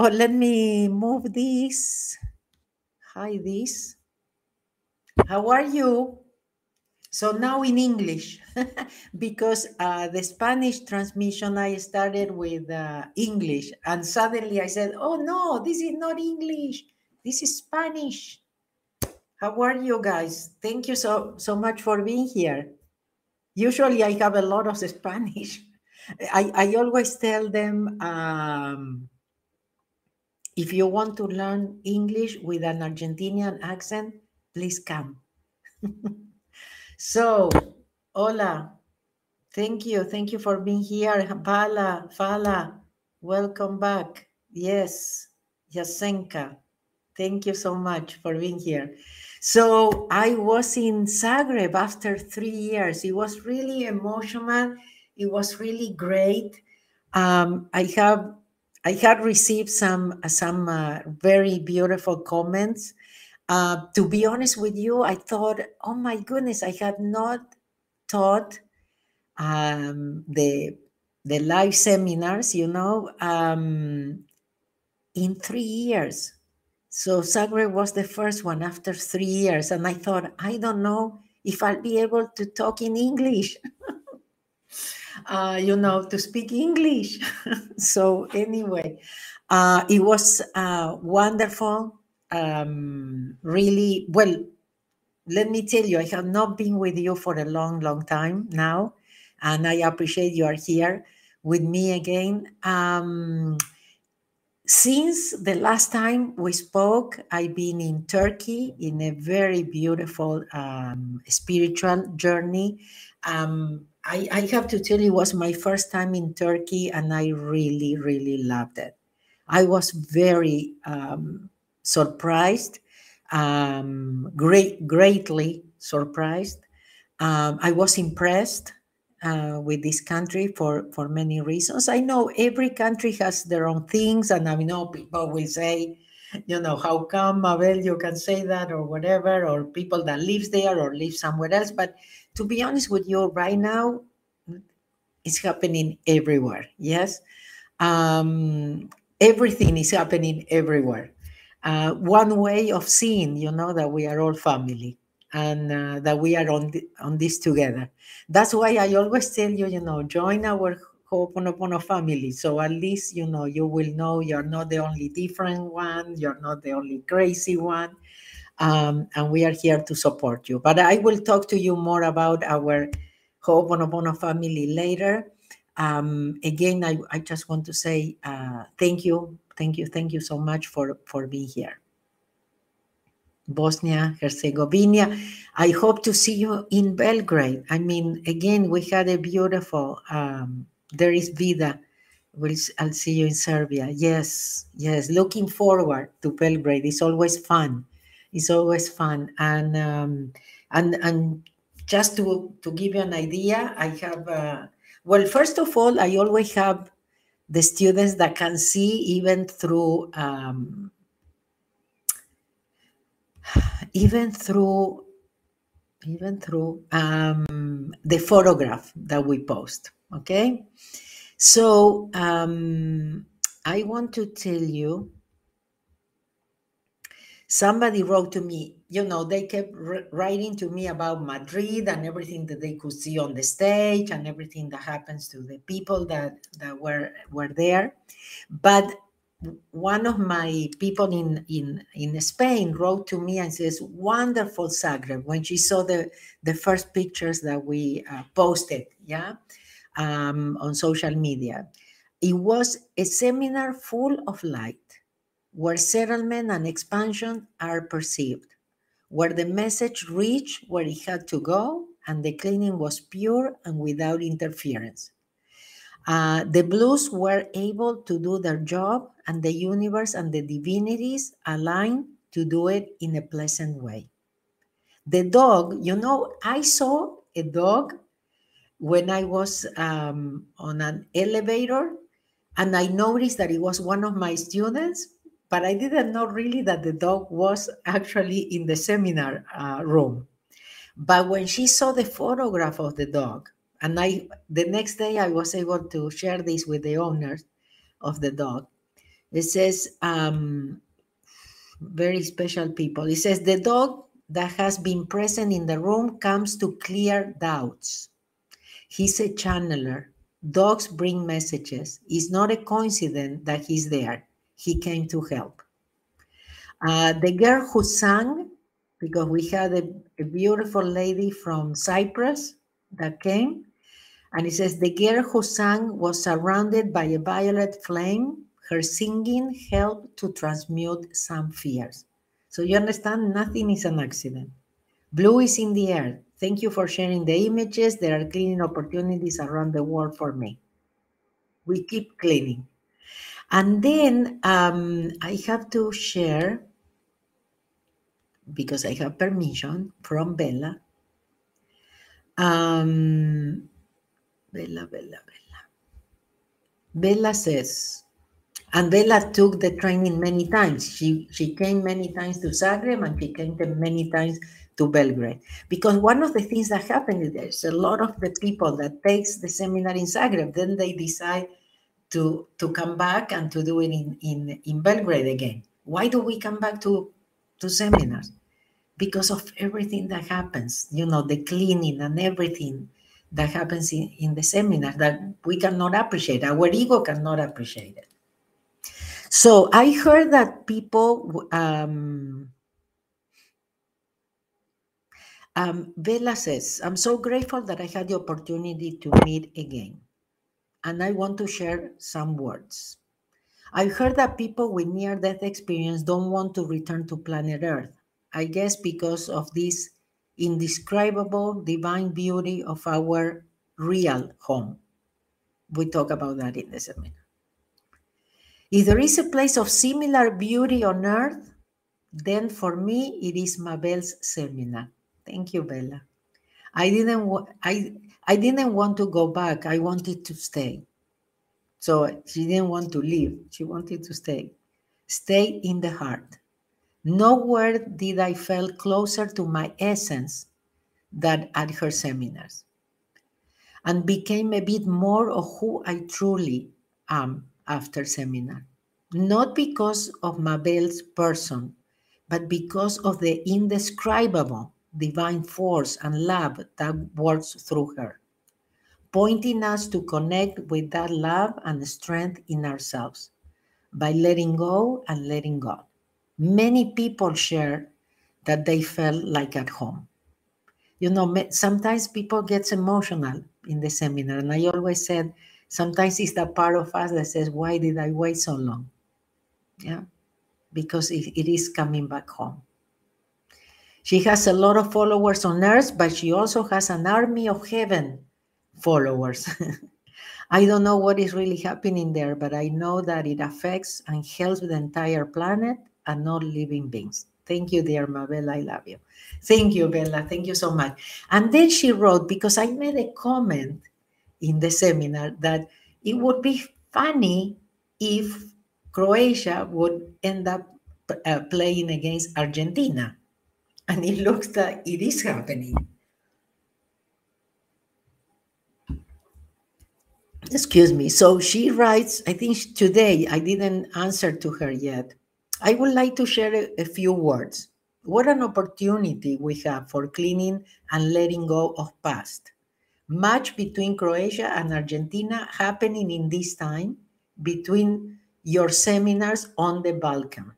Oh, let me move this. Hi, this. How are you? So now in English, because uh, the Spanish transmission, I started with uh, English, and suddenly I said, "Oh no, this is not English. This is Spanish." How are you guys? Thank you so so much for being here. Usually, I have a lot of Spanish. I I always tell them. Um, if you want to learn English with an Argentinian accent, please come. so, hola. Thank you. Thank you for being here. Fala, Fala, welcome back. Yes, Yasenka. Thank you so much for being here. So I was in Zagreb after three years. It was really emotional. It was really great. Um, I have I had received some some uh, very beautiful comments. Uh, to be honest with you, I thought, oh my goodness, I had not taught um, the the live seminars, you know, um, in three years. So Zagreb was the first one after three years, and I thought, I don't know if I'll be able to talk in English. uh, you know, to speak English. so anyway, uh, it was uh, wonderful. Um, really, well, let me tell you, I have not been with you for a long, long time now, and I appreciate you are here with me again. Um, since the last time we spoke, I've been in Turkey in a very beautiful um, spiritual journey. Um, I, I have to tell you, it was my first time in Turkey, and I really, really loved it. I was very um, surprised, um, great, greatly surprised. Um, I was impressed uh, with this country for, for many reasons. I know every country has their own things, and I know people will say, you know, how come, Mabel, you can say that or whatever, or people that lives there or live somewhere else. But to be honest with you, right now, it's happening everywhere. Yes. Um, everything is happening everywhere. Uh, one way of seeing, you know, that we are all family and uh, that we are on on this together. That's why I always tell you, you know, join our Ho'oponopono family. So at least, you know, you will know you're not the only different one, you're not the only crazy one um, and we are here to support you. But I will talk to you more about our Ho'oponopono family later. Um, again, I, I just want to say uh, thank you, thank you, thank you so much for, for being here. Bosnia Herzegovina. I hope to see you in Belgrade. I mean, again, we had a beautiful. Um, there is vida. We'll, I'll see you in Serbia. Yes, yes. Looking forward to Belgrade. It's always fun it's always fun. And um, and and just to to give you an idea i have uh, well first of all i always have the students that can see even through um, even through even through um, the photograph that we post okay? So um, i want to tell you somebody wrote to me you know they kept writing to me about madrid and everything that they could see on the stage and everything that happens to the people that that were were there. But one of my people in in in spain wrote to me and says wonderful zagreb when she saw the the first pictures that we uh, posted yeah um, on social media. It was a seminar full of light where settlement and expansion are perceived, where the message reached where it had to go, and the cleaning was pure and without interference. Uh, the blues were able to do their job, and the universe and the divinities aligned to do it in a pleasant way. The dog, you know, I saw a dog when I was um, on an elevator, and I noticed that it was one of my students but I didn't know really that the dog was actually in the seminar uh, room. But when she saw the photograph of the dog, and I the next day I was able to share this with the owners of the dog, It says, um, very special people. It says, the dog that has been present in the room comes to clear doubts. He's a channeler. Dogs bring messages. It's not a coincidence that he's there. He came to help. Uh, the girl who sang, because we had a, a beautiful lady from Cyprus that came, and it says, the girl who sang was surrounded by a violet flame. Her singing helped to transmute some fears. So you understand, nothing is an accident. Blue is in the air. Thank you for sharing the images. There are cleaning opportunities around the world for me. We keep cleaning. And then um, I have to share, because I have permission from Bella. Um, Bella, Bella, Bella. Bella says, and Bella took the training many times. She she came many times to Zagreb and she came many times to Belgrade. Because one of the things that happened is there's a lot of the people that takes the seminar in Zagreb, then they decide to to come back and to do it in, in, in Belgrade again. Why do we come back to, to seminars? Because of everything that happens, you know, the cleaning and everything that happens in, in the seminar that we cannot appreciate. Our ego cannot appreciate it. So I heard that people, um, um, Bella says, I'm so grateful that I had the opportunity to meet again. And I want to share some words. I heard that people with near death experience don't want to return to planet Earth. I guess because of this indescribable divine beauty of our real home. We talk about that in the seminar. If there is a place of similar beauty on earth, then for me it is Mabel's seminar. Thank you, Bella. I didn't I I didn't want to go back. I wanted to stay. So she didn't want to leave. She wanted to stay. Stay in the heart. Nowhere did I feel closer to my essence than at her seminars and became a bit more of who I truly am after seminar. Not because of Mabel's person, but because of the indescribable divine force and love that works through her, pointing us to connect with that love and strength in ourselves by letting go and letting God. Many people share that they felt like at home. You know, sometimes people get emotional in the seminar, and I always said, sometimes it's that part of us that says, "Why did I wait so long?" Yeah, because it, it is coming back home. She has a lot of followers on earth, but she also has an army of heaven followers. I don't know what is really happening there, but I know that it affects and helps the entire planet and all living beings. Thank you, dear Mabel. I love you. Thank you, Bella. Thank you so much. And then she wrote, because I made a comment in the seminar that it would be funny if Croatia would end up uh, playing against Argentina. And it looks like it is happening. Excuse me. So she writes, I think today I didn't answer to her yet. I would like to share a, a few words. What an opportunity we have for cleaning and letting go of past. Match between Croatia and Argentina happening in this time between your seminars on the Balkan.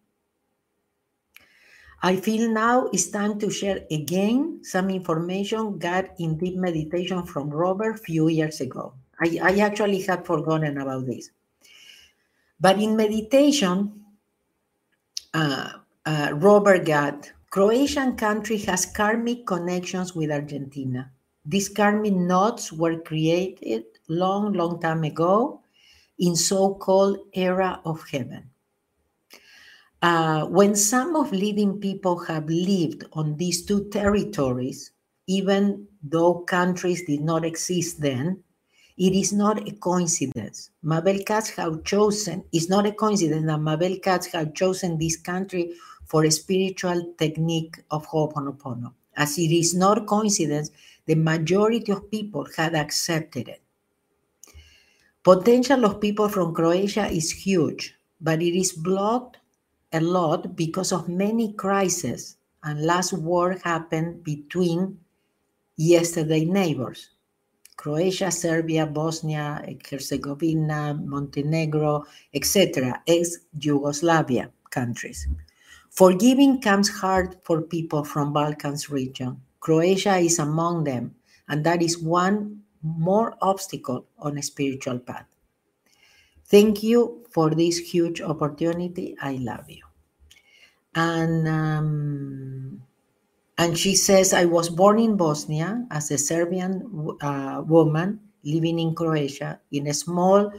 I feel now it's time to share again some information got in deep meditation from Robert a few years ago. I, I actually had forgotten about this. But in meditation, uh, uh, Robert got Croatian country has karmic connections with Argentina. These karmic knots were created long, long time ago in so-called era of heaven. Uh, when some of leading people have lived on these two territories, even though countries did not exist then, it is not a coincidence. Mabel Katz have chosen, it's not a coincidence that Mabel Katz have chosen this country for a spiritual technique of Ho'oponopono. As it is not coincidence, the majority of people had accepted it. Potential of people from Croatia is huge, but it is blocked a lot because of many crises. And last war happened between yesterday neighbors. Croatia, Serbia, Bosnia, Herzegovina, Montenegro, etc., ex Yugoslavia countries. Forgiving comes hard for people from Balkans region. Croatia is among them, and that is one more obstacle on a spiritual path. Thank you for this huge opportunity. I love you. And um, and she says, I was born in Bosnia as a Serbian uh, woman living in Croatia in a small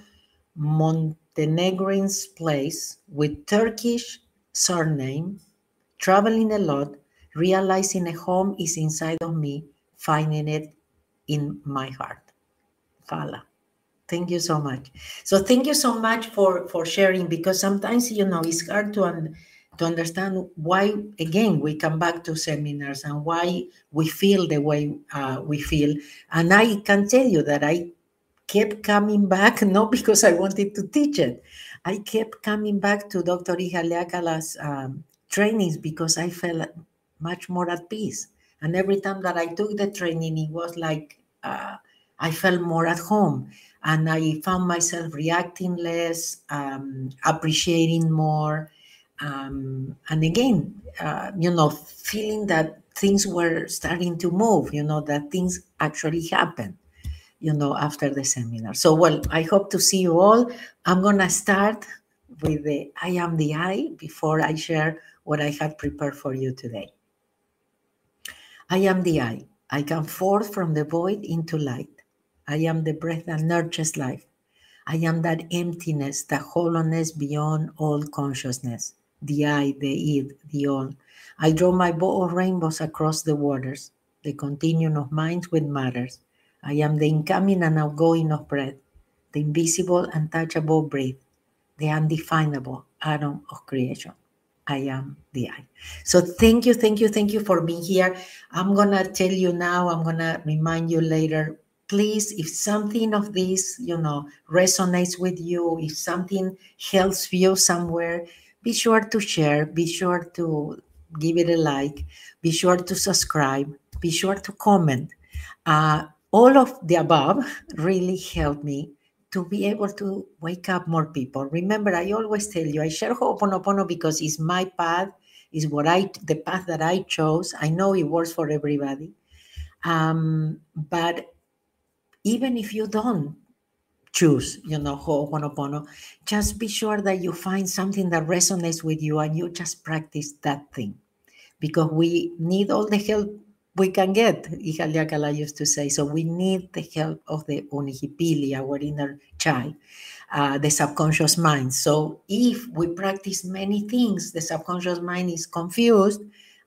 Montenegrin place with Turkish surname, traveling a lot, realizing a home is inside of me, finding it in my heart. Fala. Thank you so much. So thank you so much for for sharing because sometimes you know it's hard to un, to understand why again we come back to seminars and why we feel the way uh, we feel. And I can tell you that I kept coming back not because I wanted to teach it. I kept coming back to Dr. Ihaleakala's um, trainings because I felt much more at peace. And every time that I took the training, it was like uh, I felt more at home and I found myself reacting less, um, appreciating more, um, and again, uh, you know, feeling that things were starting to move, you know, that things actually happen, you know, after the seminar. So, well, I hope to see you all. I'm going to start with the I am the I before I share what I had prepared for you today. I am the I. I come forth from the void into light. I am the breath that nurtures life. I am that emptiness, that hollowness beyond all consciousness, the I, the id, the all. I draw my bow of rainbows across the waters, the continuum of minds with matters. I am the incoming and outgoing of breath, the invisible, untouchable breath, the undefinable atom of creation. I am the I. So thank you, thank you, thank you for being here. I'm gonna tell you now, I'm gonna remind you later please, if something of this, you know, resonates with you, if something helps you somewhere, be sure to share, be sure to give it a like, be sure to subscribe, be sure to comment. Uh, all of the above really helped me to be able to wake up more people. Remember, I always tell you, I share Ho'oponopono because it's my path, is what I, the path that I chose. I know it works for everybody. Um, but even if you don't choose, you know, Ho'oponopono, just be sure that you find something that resonates with you and you just practice that thing. Because we need all the help we can get, Ihaleakala used to say. So we need the help of the Unihipili, our inner child, uh, the subconscious mind. So if we practice many things, the subconscious mind is confused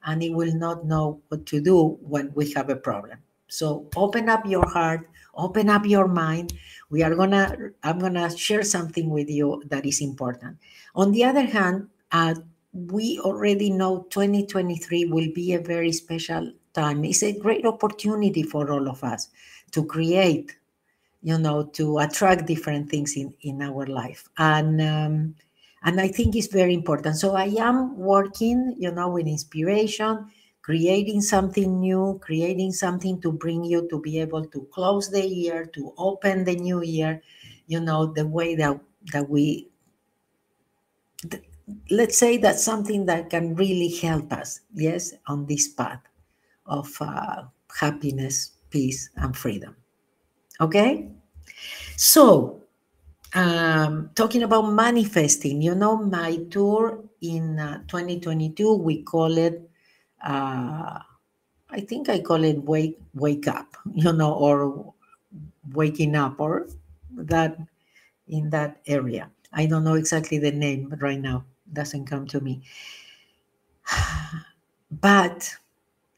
and it will not know what to do when we have a problem. So open up your heart, open up your mind. We are gonna i'm gonna share something with you that is important. On the other hand uh, we already know 2023 will be a very special time. It's a great opportunity for all of us to create you know to attract different things in in our life. And um, and i think it's very important. So i am working you know with inspiration creating something new, creating something to bring you to be able to close the year, to open the new year, you know, the way that that we let's say that's something that can really help us, yes, on this path of uh, happiness, peace, and freedom. Okay? So, um, talking about manifesting, you know, my tour in uh, 2022, we call it uh, I think I call it wake wake up, you know, or waking up, or that in that area. I don't know exactly the name right now; doesn't come to me. But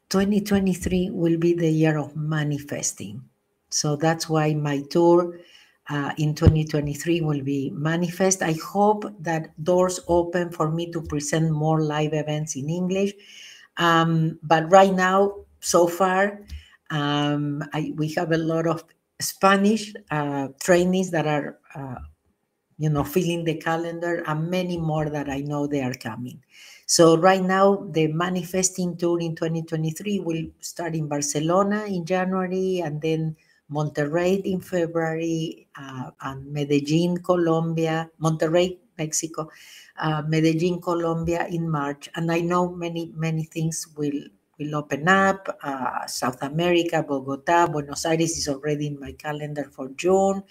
2023 will be the year of manifesting. So that's why my tour uh, in 2023 will be manifest. I hope that doors open for me to present more live events in English um, but right now, so far, um, I, we have a lot of Spanish uh, trainings that are uh, you know, filling the calendar, and many more that I know they are coming. So right now, the manifesting tour in 2023 will start in Barcelona in January, and then Monterrey in February, uh, and Medellin, Colombia, Monterrey, Mexico, uh, Medellin, Colombia in March. And I know many, many things will will open up. Uh, South America, Bogota, Buenos Aires is already in my calendar for June.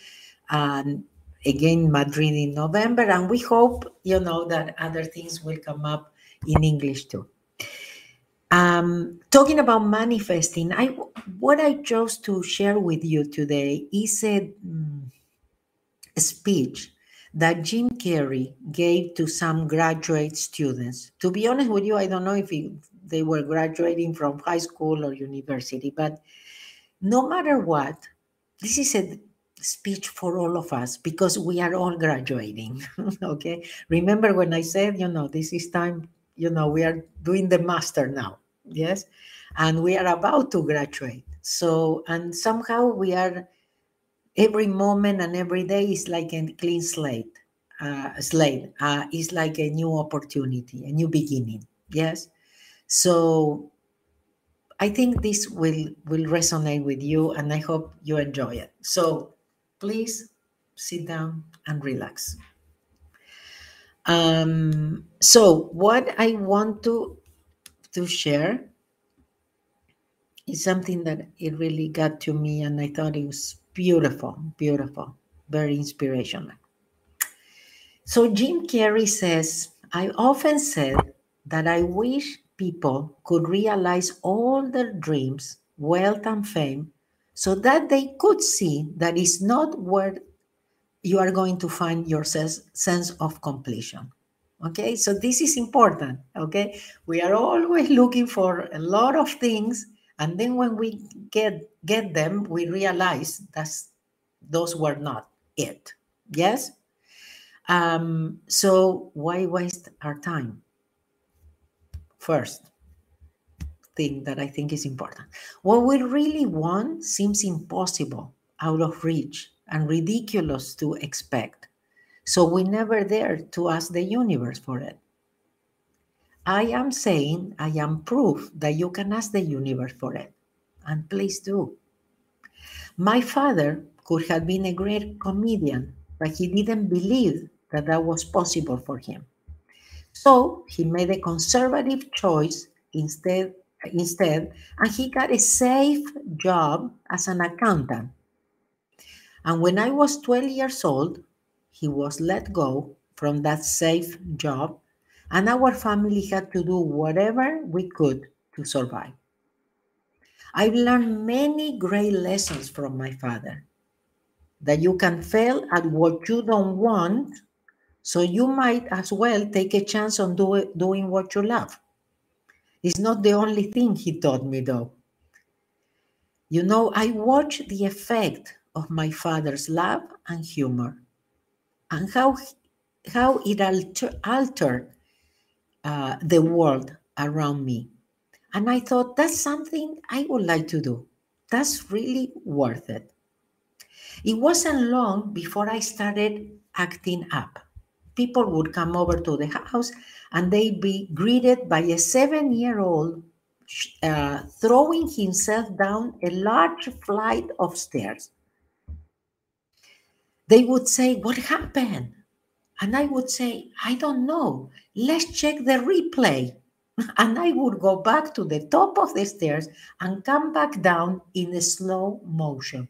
And again, Madrid in November. And we hope, you know, that other things will come up in English too. Um, talking about manifesting, I what I chose to share with you today is a, a speech that Jim Carrey gave to some graduate students. To be honest with you, I don't know if he, they were graduating from high school or university, but no matter what, this is a speech for all of us because we are all graduating. okay. Remember when I said, you know, this is time, you know, we are doing the master now. Yes. And we are about to graduate. So, and somehow we are, every moment and every day is like a clean slate. Uh, slate uh, is like a new opportunity, a new beginning. Yes. So I think this will will resonate with you, and I hope you enjoy it. So please sit down and relax. Um, so what I want to to share is something that it really got to me, and I thought it was beautiful, beautiful, very inspirational. So Jim Carrey says, I often said that I wish people could realize all their dreams, wealth, and fame so that they could see that it's not where you are going to find your sense of completion. Okay, so this is important. Okay, we are always looking for a lot of things, and then when we get get them, we realize that those were not it. Yes. Um, so why waste our time? First, thing that I think is important. What we really want seems impossible, out of reach, and ridiculous to expect. So we never dare to ask the universe for it. I am saying I am proof that you can ask the universe for it. And please do. My father could have been a great comedian, but he didn't believe that that was possible for him. So he made a conservative choice instead instead, and he got a safe job as an accountant. And when I was 12 years old, he was let go from that safe job, and our family had to do whatever we could to survive. I've learned many great lessons from my father that you can fail at what you don't want, so you might as well take a chance on do, doing what you love. It's not the only thing he taught me, though. You know, I watched the effect of my father's love and humor and how, how it alter, altered uh, the world around me. And I thought that's something I would like to do. That's really worth it. It wasn't long before I started acting up. People would come over to the house and they'd be greeted by a seven year old uh, throwing himself down a large flight of stairs. They would say, What happened? And I would say, I don't know. Let's check the replay. And I would go back to the top of the stairs and come back down in a slow motion.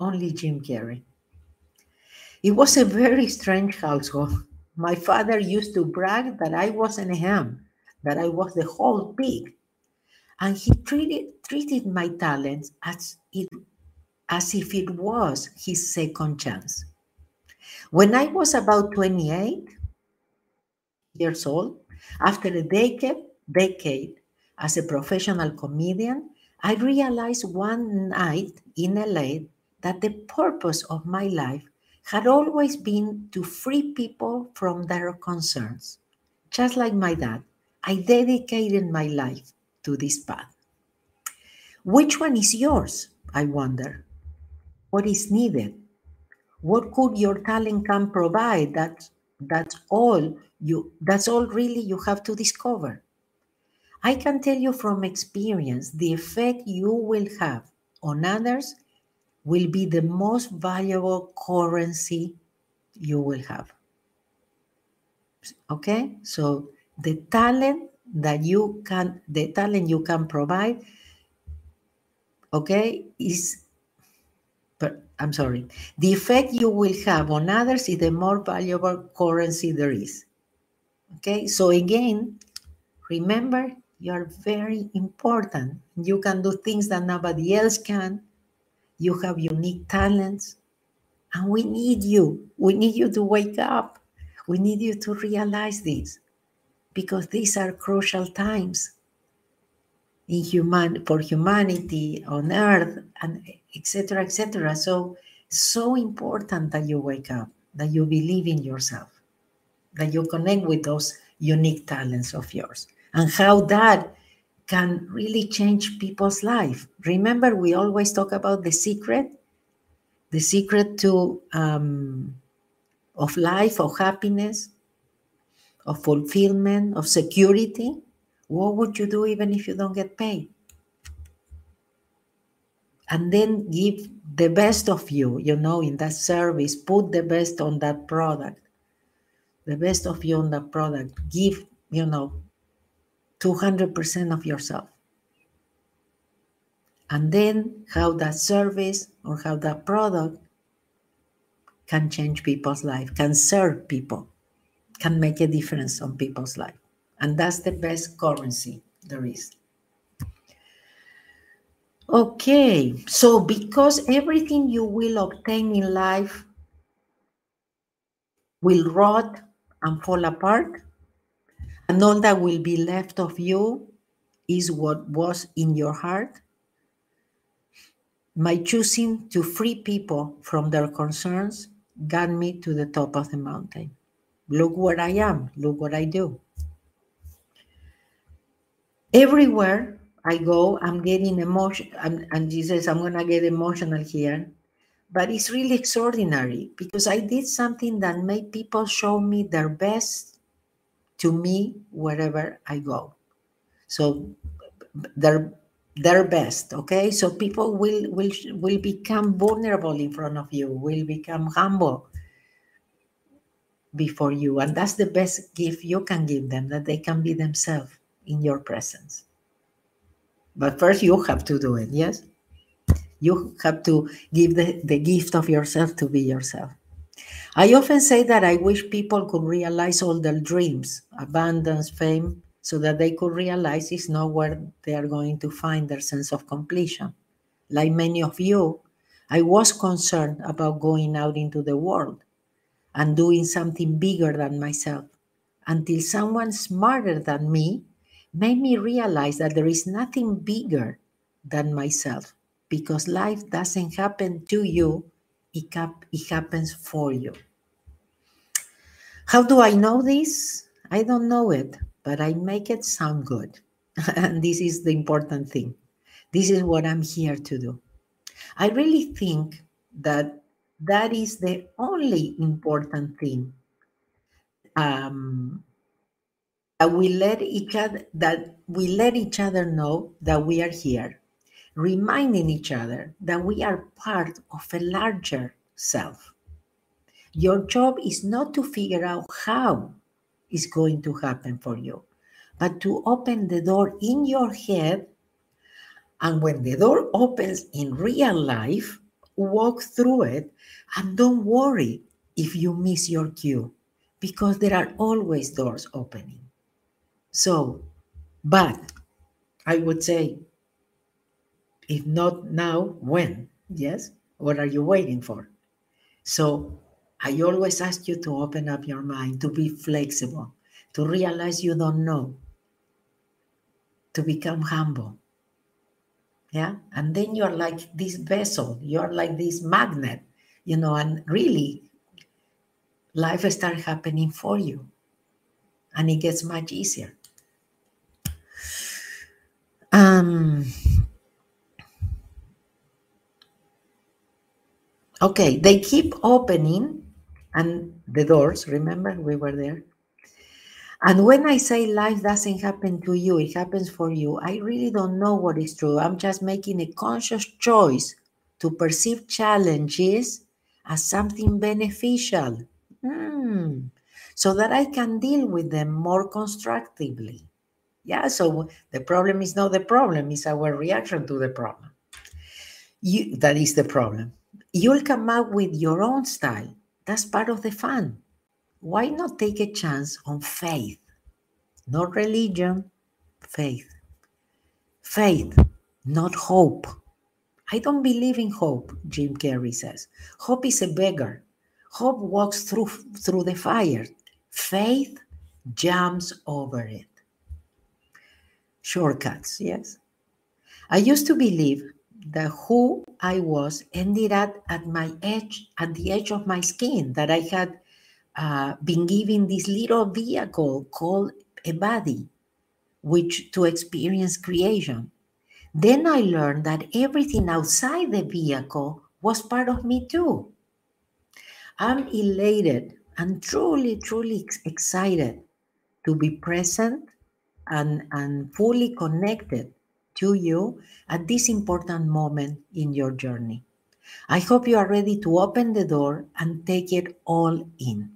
Only Jim Carrey. It was a very strange household. My father used to brag that I wasn't him, that I was the whole pig. And he treated, treated my talents as, it, as if it was his second chance. When I was about 28 years old, after a decade, decade as a professional comedian, I realized one night in LA that the purpose of my life had always been to free people from their concerns. Just like my dad, I dedicated my life to this path. Which one is yours? I wonder. What is needed? What could your talent can provide that that's all you that's all really you have to discover? I can tell you from experience the effect you will have on others will be the most valuable currency you will have. Okay? So the talent that you can the talent you can provide okay is I'm sorry, the effect you will have on others is the more valuable currency there is. Okay, so again, remember you are very important. You can do things that nobody else can. You have unique talents. And we need you. We need you to wake up. We need you to realize this because these are crucial times in human for humanity on earth and etc etc so so important that you wake up that you believe in yourself that you connect with those unique talents of yours and how that can really change people's life. Remember we always talk about the secret the secret to um, of life of happiness of fulfillment of security what would you do even if you don't get paid? And then give the best of you, you know, in that service, put the best on that product, the best of you on that product. Give, you know, 200% of yourself. And then how that service or how that product can change people's life, can serve people, can make a difference on people's life. And that's the best currency there is. Okay, so because everything you will obtain in life will rot and fall apart, and all that will be left of you is what was in your heart. My choosing to free people from their concerns got me to the top of the mountain. Look where I am, look what I do everywhere I go, I'm getting emotion. I'm, and Jesus, I'm going to get emotional here. But it's really extraordinary because I did something that made people show me their best to me wherever I go. So their their best, okay? So people will will will become vulnerable in front of you, will become humble before you, and that's the best gift you can give them that they can be themselves in your presence. But first, you have to do it, yes? You have to give the, the gift of yourself to be yourself. I often say that I wish people could realize all their dreams, abundance, fame, so that they could realize it's not where they are going to find their sense of completion. Like many of you, I was concerned about going out into the world and doing something bigger than myself until someone smarter than me made me realize that there is nothing bigger than myself because life doesn't happen to you, it, it happens for you. How do I know this? I don't know it, but I make it sound good. and this is the important thing. This is what I'm here to do. I really think that that is the only important thing um, that we let each other that we let each other know that we are here reminding each other that we are part of a larger self. Your job is not to figure out how it's going to happen for you but to open the door in your head and when the door opens in real life walk through it and don't worry if you miss your cue because there are always doors opening so, but I would say, if not now, when? Yes? What are you waiting for? So, I always ask you to open up your mind, to be flexible, to realize you don't know, to become humble. Yeah? And then you're like this vessel, you're like this magnet, you know, and really life starts happening for you. And it gets much easier. Um, Okay, they keep opening and the doors, remember we were there? And when I say life doesn't happen to you, it happens for you, I really don't know what is true. I'm just making a conscious choice to perceive challenges as something beneficial. Mm, so that I can deal with them more constructively. Yeah, so the problem is not the problem, it's our reaction to the problem. You, that is the problem. You'll come up with your own style. That's part of the fun. Why not take a chance on faith? Not religion, faith. Faith, not hope. I don't believe in hope, Jim Carrey says. Hope is a beggar. Hope walks through, through the fire. Faith jumps over it. Shortcuts, yes. I used to believe that who I was ended up at my edge, at the edge of my skin, that I had uh, been given this little vehicle called a body, which to experience creation. Then I learned that everything outside the vehicle was part of me too. I'm elated and truly, truly excited to be present and, and fully connected to you at this important moment in your journey. I hope you are ready to open the door and take it all in.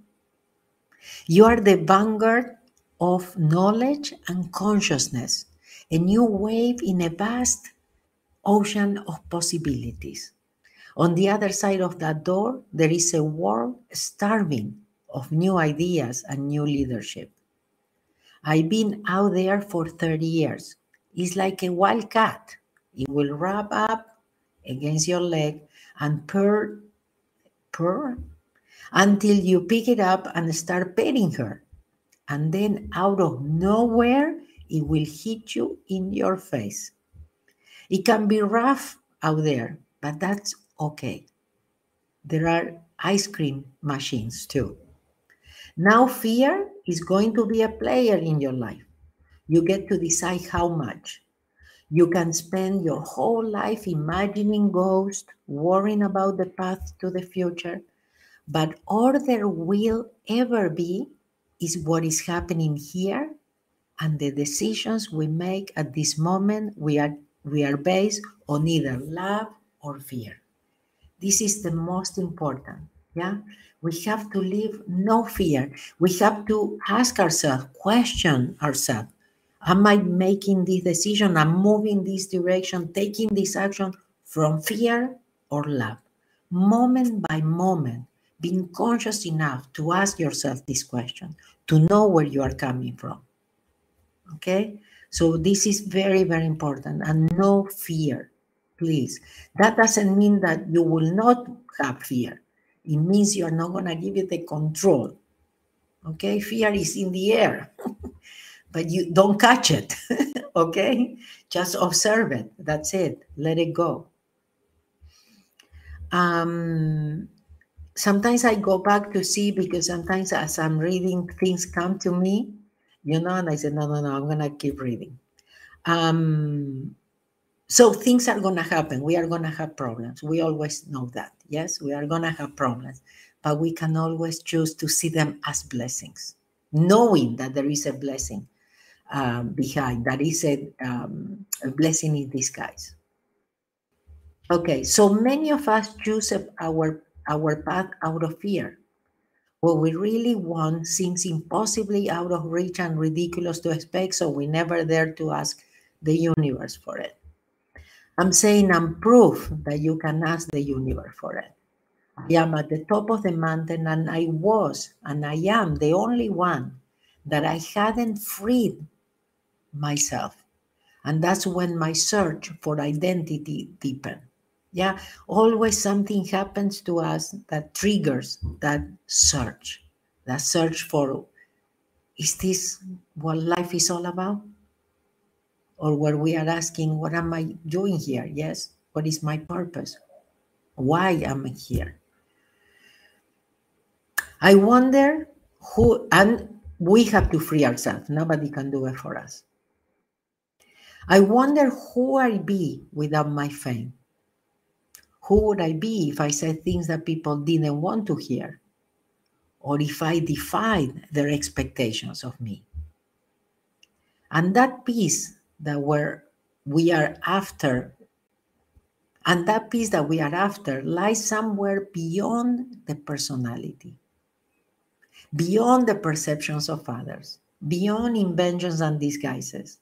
You are the vanguard of knowledge and consciousness, a new wave in a vast ocean of possibilities. On the other side of that door, there is a world starving of new ideas and new leadership. I've been out there for 30 years. It's like a wild cat. It will wrap up against your leg and purr, purr, until you pick it up and start petting her. And then out of nowhere, it will hit you in your face. It can be rough out there, but that's okay. There are ice cream machines too. Now, fear is going to be a player in your life. You get to decide how much. You can spend your whole life imagining ghosts, worrying about the path to the future, but all there will ever be is what is happening here and the decisions we make at this moment we are we are based on either love or fear this is the most important. Yeah. We have to live no fear. We have to ask ourselves, question ourselves. Am I making this decision? I'm moving this direction, taking this action from fear or love? Moment by moment, being conscious enough to ask yourself this question, to know where you are coming from. Okay? So this is very, very important and no fear please. That doesn't mean that you will not have fear. It means you're not going to give it the control. Okay, fear is in the air, but you don't catch it. okay, just observe it. That's it. Let it go. Um, sometimes I go back to see because sometimes as I'm reading, things come to me, you know, and I said, no, no, no, I'm going to keep reading. Um, so things are going to happen. We are going to have problems. We always know that. Yes, we are going to have problems, but we can always choose to see them as blessings, knowing that there is a blessing um, behind, that is a, um, a blessing in disguise. Okay, so many of us choose our, our path out of fear. What we really want seems impossibly out of reach and ridiculous to expect, so we never dare to ask the universe for it. I'm saying I'm proof that you can ask the universe for it. I am at the top of the mountain, and I was, and I am the only one that I hadn't freed myself. And that's when my search for identity deepened. Yeah, always something happens to us that triggers that search, that search for is this what life is all about? Or where we are asking, What am I doing here? Yes, what is my purpose? Why am I here? I wonder who, and we have to free ourselves. Nobody can do it for us. I wonder who I be without my fame. Who would I be if I said things that people didn't want to hear? Or if I defied their expectations of me? And that peace that we are after, and that peace that we are after lies somewhere beyond the personality, beyond the perceptions of others, beyond inventions and disguises,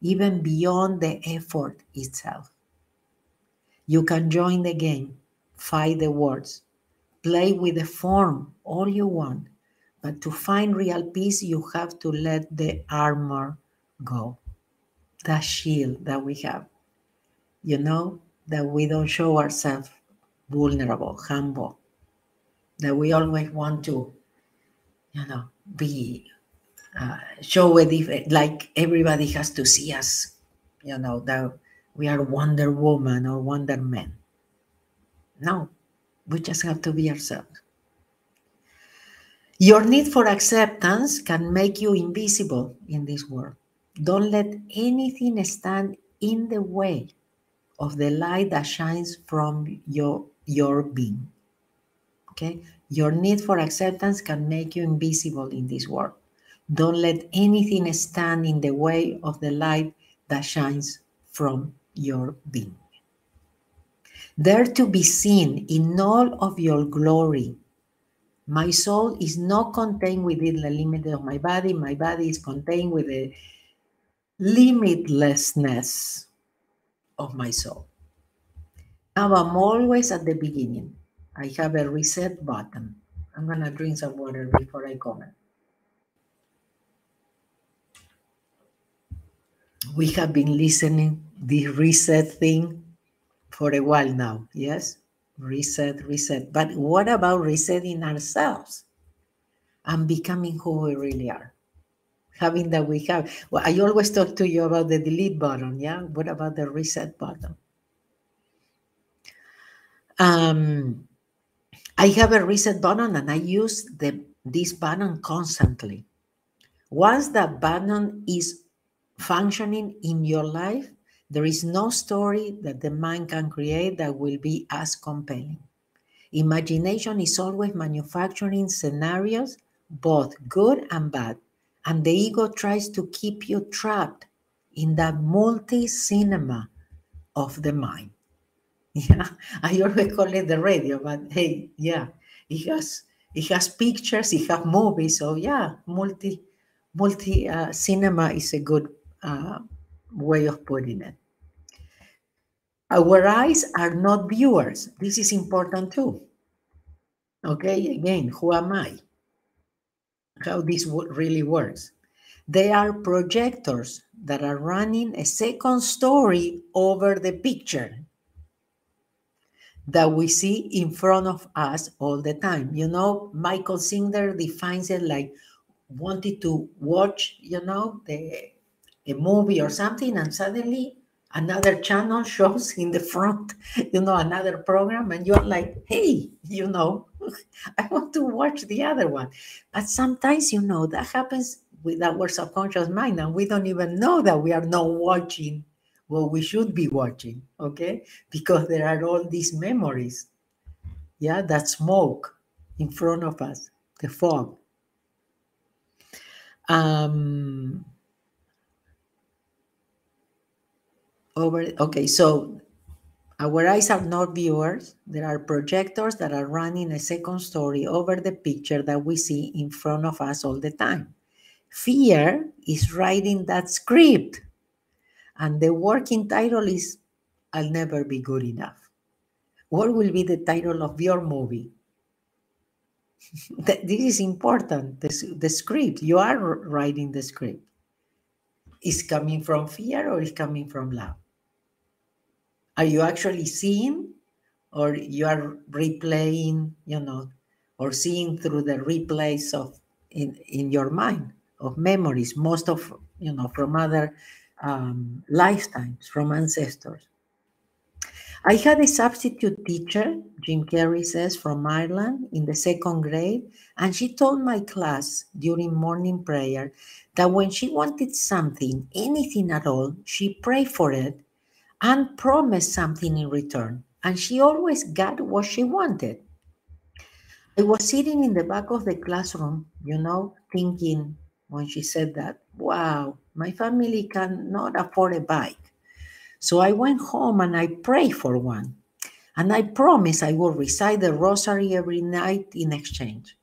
even beyond the effort itself. You can join the game, fight the words, play with the form all you want, but to find real peace, you have to let the armor go. That shield that we have, you know, that we don't show ourselves vulnerable, humble, that we always want to, you know, be uh, show it like everybody has to see us, you know, that we are Wonder Woman or Wonder Man. No, we just have to be ourselves. Your need for acceptance can make you invisible in this world. Don't let anything stand in the way of the light that shines from your, your being. Okay? Your need for acceptance can make you invisible in this world. Don't let anything stand in the way of the light that shines from your being. There to be seen in all of your glory. My soul is not contained within the limit of my body. My body is contained with the limitlessness of my soul. Now I'm always at the beginning. I have a reset button. I'm going to drink some water before I comment. We have been listening the reset thing for a while now. Yes, reset, reset. But what about resetting ourselves and becoming who we really are? Having that we have. Well, I always talk to you about the delete button. Yeah. What about the reset button? Um, I have a reset button and I use the this button constantly. Once that button is functioning in your life, there is no story that the mind can create that will be as compelling. Imagination is always manufacturing scenarios, both good and bad, and the ego tries to keep you trapped in that multi cinema of the mind. Yeah, I always call it the radio, but hey, yeah, it has it has pictures, it has movies, so yeah, multi multi uh, cinema is a good uh, way of putting it. Our eyes are not viewers. This is important too. Okay, again, who am I? How this really works. They are projectors that are running a second story over the picture that we see in front of us all the time. You know, Michael Singer defines it like wanted to watch, you know, the a movie or something, and suddenly another channel shows in the front, you know, another program, and you're like, hey, you know, I want to watch the other one. But sometimes, you know, that happens with our subconscious mind, and we don't even know that we are not watching what we should be watching, okay? Because there are all these memories, yeah, that smoke in front of us, the fog. Um, over okay so our eyes are not viewers. There are projectors that are running a second story over the picture that we see in front of us all the time. Fear is writing that script and the working title is i'll never be good enough. What will be the title of your movie? This is important. The, script you are writing the script. Is coming from fear or is coming from love are you actually seeing or you are replaying you know or seeing through the replays of in in your mind of memories most of you know from other um, lifetimes from ancestors? I had a substitute teacher jim carrey says from ireland in the second grade and she told my class during morning prayer that when she wanted something anything at all she prayed for it and promise something in return. and she always got what she wanted. I was sitting in the back of the classroom, you know, thinking when she said that, wow, my family cannot afford a bike. So I went home and I prayed for one. And I promised I would recite the rosary every night in exchange.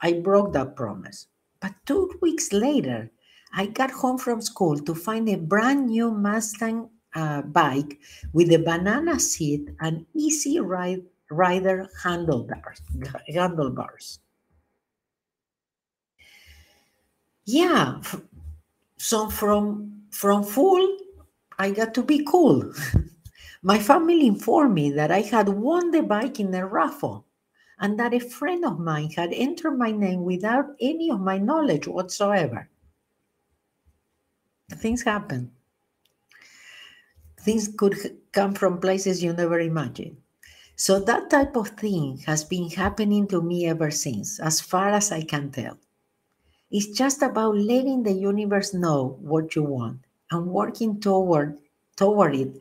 I broke that promise. But two weeks later, I got home from school to find a brand new Mustang uh, bike with a banana seat and easy ride, rider handlebars. handlebars. Yeah, so from from full, I got to be cool. My family informed me that I had won the bike in a raffle and that a friend of mine had entered my name without any of my knowledge whatsoever. Things happen. Things could come from places you never imagined. So that type of thing has been happening to me ever since, as far as I can tell. It's just about letting the universe know what you want and working toward toward it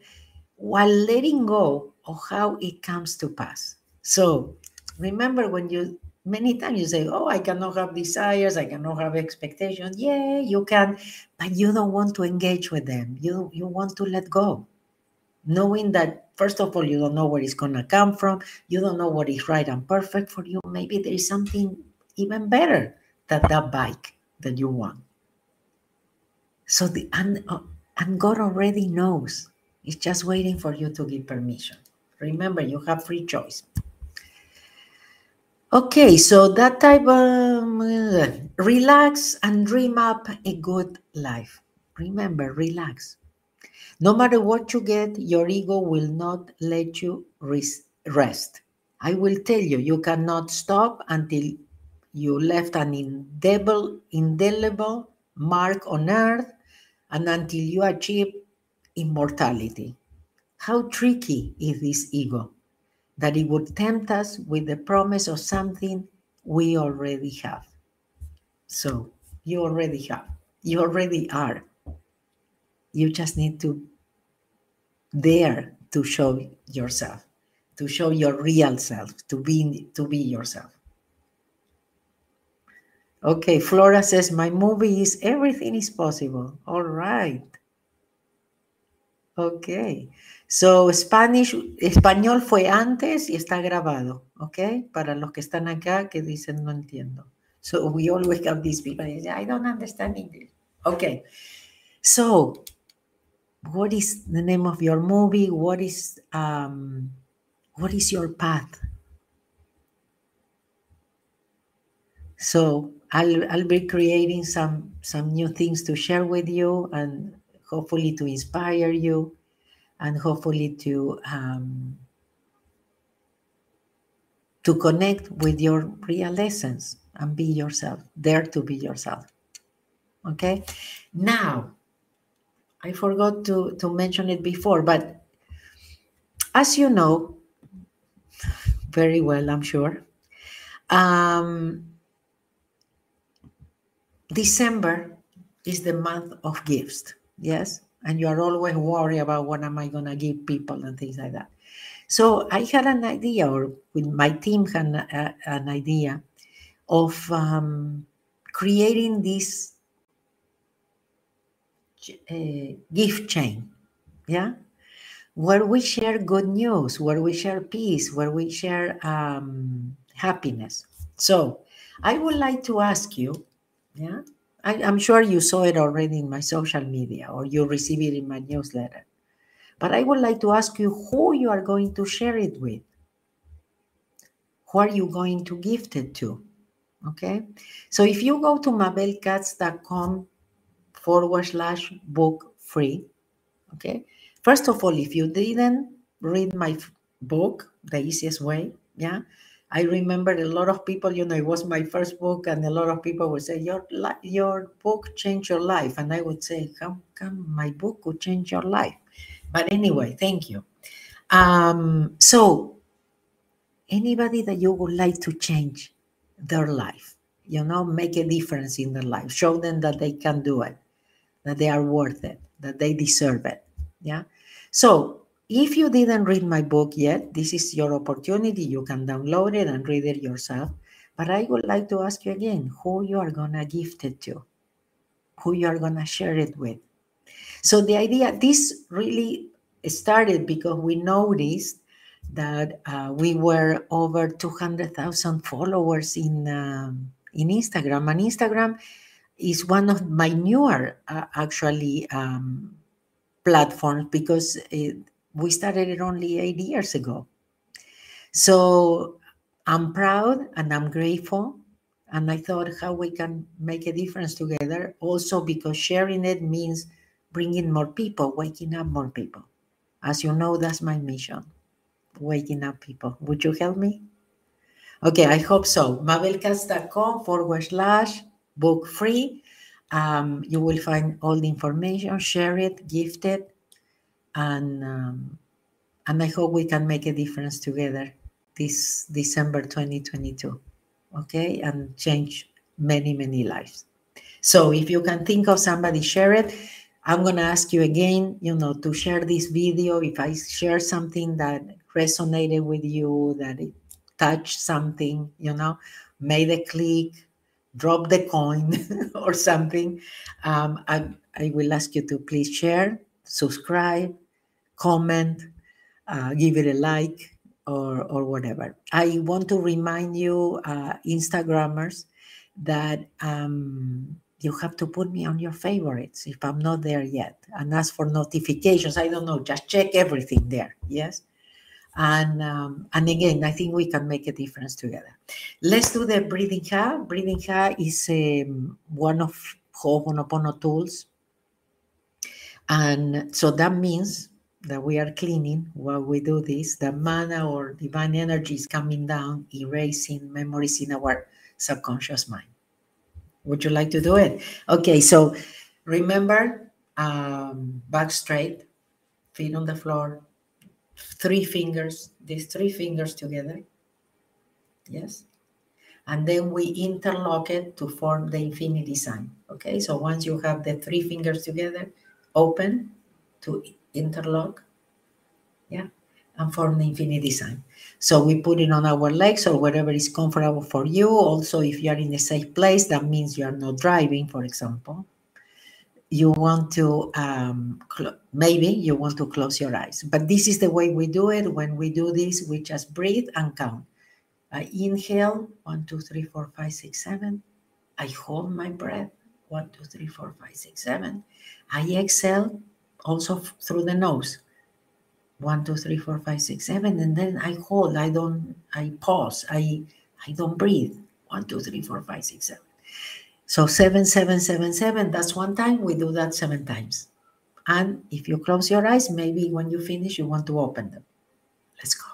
while letting go of how it comes to pass. So remember when you many times you say, Oh, I cannot have desires, I cannot have expectations. Yeah, you can, but you don't want to engage with them. You you want to let go. Knowing that first of all, you don't know where it's gonna come from, you don't know what is right and perfect for you. Maybe there is something even better than that bike that you want. So the and, uh, and God already knows. It's just waiting for you to give permission. Remember, you have free choice. Okay, so that type of um, relax and dream up a good life. Remember, relax. No matter what you get, your ego will not let you rest. I will tell you, you cannot stop until you left an indelible, indelible mark on earth and until you achieve immortality. How tricky is this ego? that it would tempt us with the promise of something we already have. So you already have, you already are. You just need to dare to show yourself, to show your real self, to be to be yourself. Okay, Flora says my movie is everything is possible. All right. Okay. So, Spanish, español fue antes y está grabado, ¿ok? Para los que están acá que dicen no entiendo. So, we always have these people, I don't understand English. Okay. So, what is the name of your movie? What is, um, what is your path? So, I'll, I'll be creating some, some new things to share with you and hopefully to inspire you and hopefully to um, to connect with your real essence and be yourself dare to be yourself okay now i forgot to to mention it before but as you know very well i'm sure um, december is the month of gifts yes and you are always worried about what am I going to give people and things like that. So I had an idea, or with my team had a, an idea of um, creating this uh, gift chain, yeah, where we share good news, where we share peace, where we share um, happiness. So I would like to ask you, yeah, I, am sure you saw it already in my social media or you receive it in my newsletter. But I would like to ask you who you are going to share it with. Who are you going to gift it to? Okay. So if you go to mabelkatz.com forward slash book free, okay. First of all, if you didn't read my book, the easiest way, yeah, I remember a lot of people, you know, it was my first book, and a lot of people would say, Your your book changed your life. And I would say, How come my book could change your life? But anyway, thank you. Um, so, anybody that you would like to change their life, you know, make a difference in their life, show them that they can do it, that they are worth it, that they deserve it. Yeah. So, if you didn't read my book yet, this is your opportunity. You can download it and read it yourself. But I would like to ask you again who you are going to gift it to, who you are going to share it with. So the idea, this really started because we noticed that uh, we were over 200,000 followers in, um, in Instagram. And Instagram is one of my newer, uh, actually, um, platforms because it, we started it only eight years ago. So I'm proud and I'm grateful. And I thought how we can make a difference together. Also, because sharing it means bringing more people, waking up more people. As you know, that's my mission waking up people. Would you help me? Okay, I hope so. Mabelkatz.com forward slash book free. Um, you will find all the information, share it, gift it, and um, and I hope we can make a difference together this December 2022. Okay, and change many, many lives. So if you can think of somebody, share it. I'm to ask you again, you know, to share this video. If I share something that resonated with you, that it touched something, you know, made a click, drop the coin or something, um, I, I will ask you to please share, subscribe, comment, uh, give it a like, or, or whatever. I want to remind you, uh, Instagrammers, that um, you have to put me on your favorites if I'm not there yet and ask for notifications. I don't know, just check everything there. Yes. And um, and again, I think we can make a difference together. Let's do the breathing ha. Breathing ha is um, one of Ho'oponopono tools. And so that means that we are cleaning while we do this. The mana or divine energy is coming down, erasing memories in our subconscious mind. Would you like to do it? Okay, so remember um, back straight, feet on the floor, three fingers, these three fingers together. Yes. And then we interlock it to form the infinity sign. Okay, so once you have the three fingers together, open to interlock. Yeah, and form the infinity sign. So we put it on our legs or wherever is comfortable for you. Also, if you are in a safe place, that means you are not driving, for example. You want to, um, maybe you want to close your eyes. But this is the way we do it. When we do this, we just breathe and count. I inhale, one, two, three, four, five, six, seven. I hold my breath, one, two, three, four, five, six, seven. I exhale also through the nose, one, two, three, four, five, six, seven, and then I hold. I don't. I pause. I I don't breathe. One, two, three, four, five, six, seven. So seven, seven, seven, seven. That's one time. We do that seven times. And if you close your eyes, maybe when you finish, you want to open them. Let's go.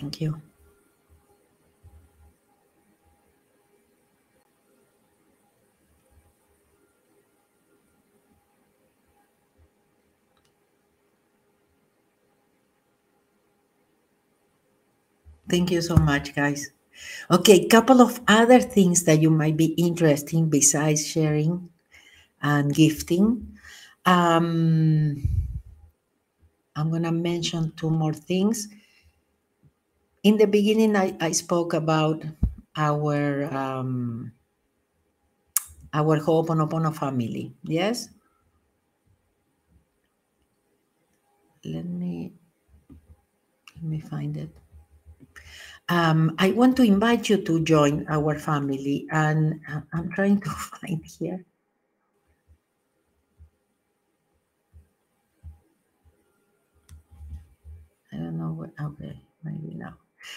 Thank you. Thank you so much, guys. Okay, couple of other things that you might be interested in besides sharing and gifting. Um, I'm going to mention two more things. In the beginning, I, I spoke about our um, our Ho'oponopono family. Yes? Let me let me find it. Um, I want to invite you to join our family, and I'm trying to find here. I don't know what, okay.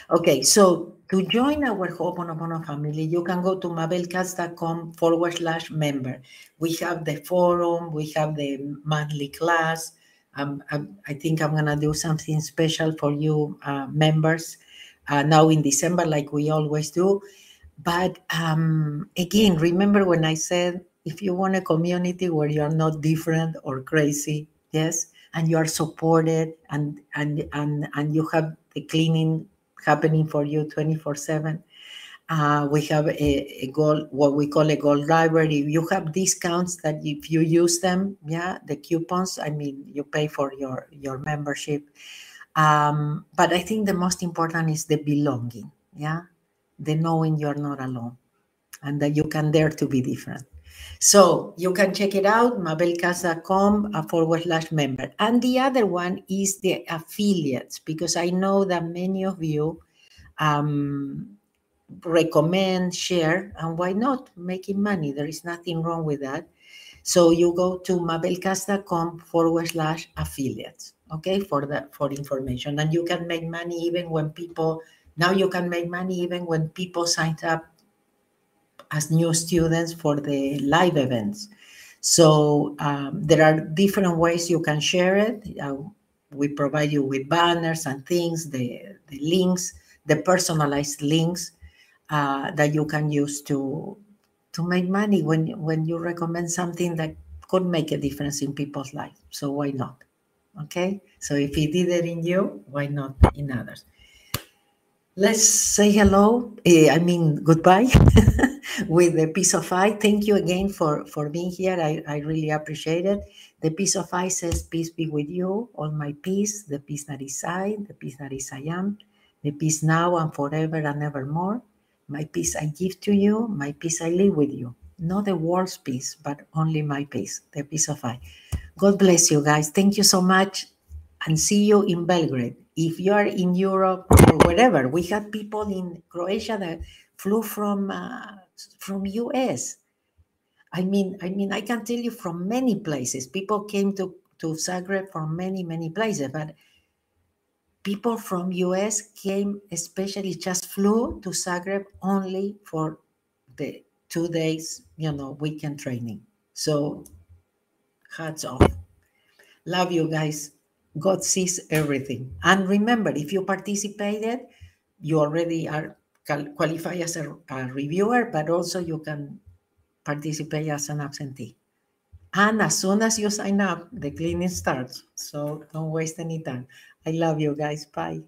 Okay, so to join our Ho'oponopono family, you can go to mabelkatz.com forward slash member. We have the forum, we have the monthly class. Um, I, I think I'm gonna do something special for you uh, members uh, now in December, like we always do. But um, again, remember when I said if you want a community where you are not different or crazy, yes, and you are supported and and and and you have the cleaning happening for you 24 7 uh, we have a, a goal what we call a gold library. You have discounts that if you use them yeah the coupons i mean you pay for your your membership. Um, but i think the most important is the belonging yeah the knowing you're not alone and that you can dare to be different so you can check it out, mabelkatz.com uh, forward slash member. And the other one is the affiliates, because I know that many of you um, recommend, share, and why not making money? There is nothing wrong with that. So you go to mabelkatz.com forward slash affiliates, okay, for that for information. And you can make money even when people now you can make money even when people sign up as new students for the live events. So um, there are different ways you can share it. Uh, we provide you with banners and things, the, the links, the personalized links uh, that you can use to to make money when when you recommend something that could make a difference in people's lives. So why not? Okay. So if he did it in you, why not in others? Let's say hello. Uh, I mean goodbye. with the peace of I. Thank you again for, for being here. I, I really appreciate it. The peace of I says, Peace be with you, all my peace, the peace that is I, the peace that is I am, the peace now and forever and evermore. My peace I give to you, my peace I live with you. Not the world's peace, but only my peace, the peace of I. God bless you guys. Thank you so much and see you in Belgrade. If you are in Europe or wherever, we have people in Croatia that flew from uh, from US. I mean, I mean, I can tell you from many places. People came to, to Zagreb from many, many places, but people from US came, especially just flew to Zagreb only for the two days, you know, weekend training. So hats off. Love you guys. God sees everything. And remember, if you participated, you already are qualify as a, a reviewer, but also you can participate as an absentee. And as soon as you sign up, the cleaning starts. So don't waste any time. I love you guys. Bye.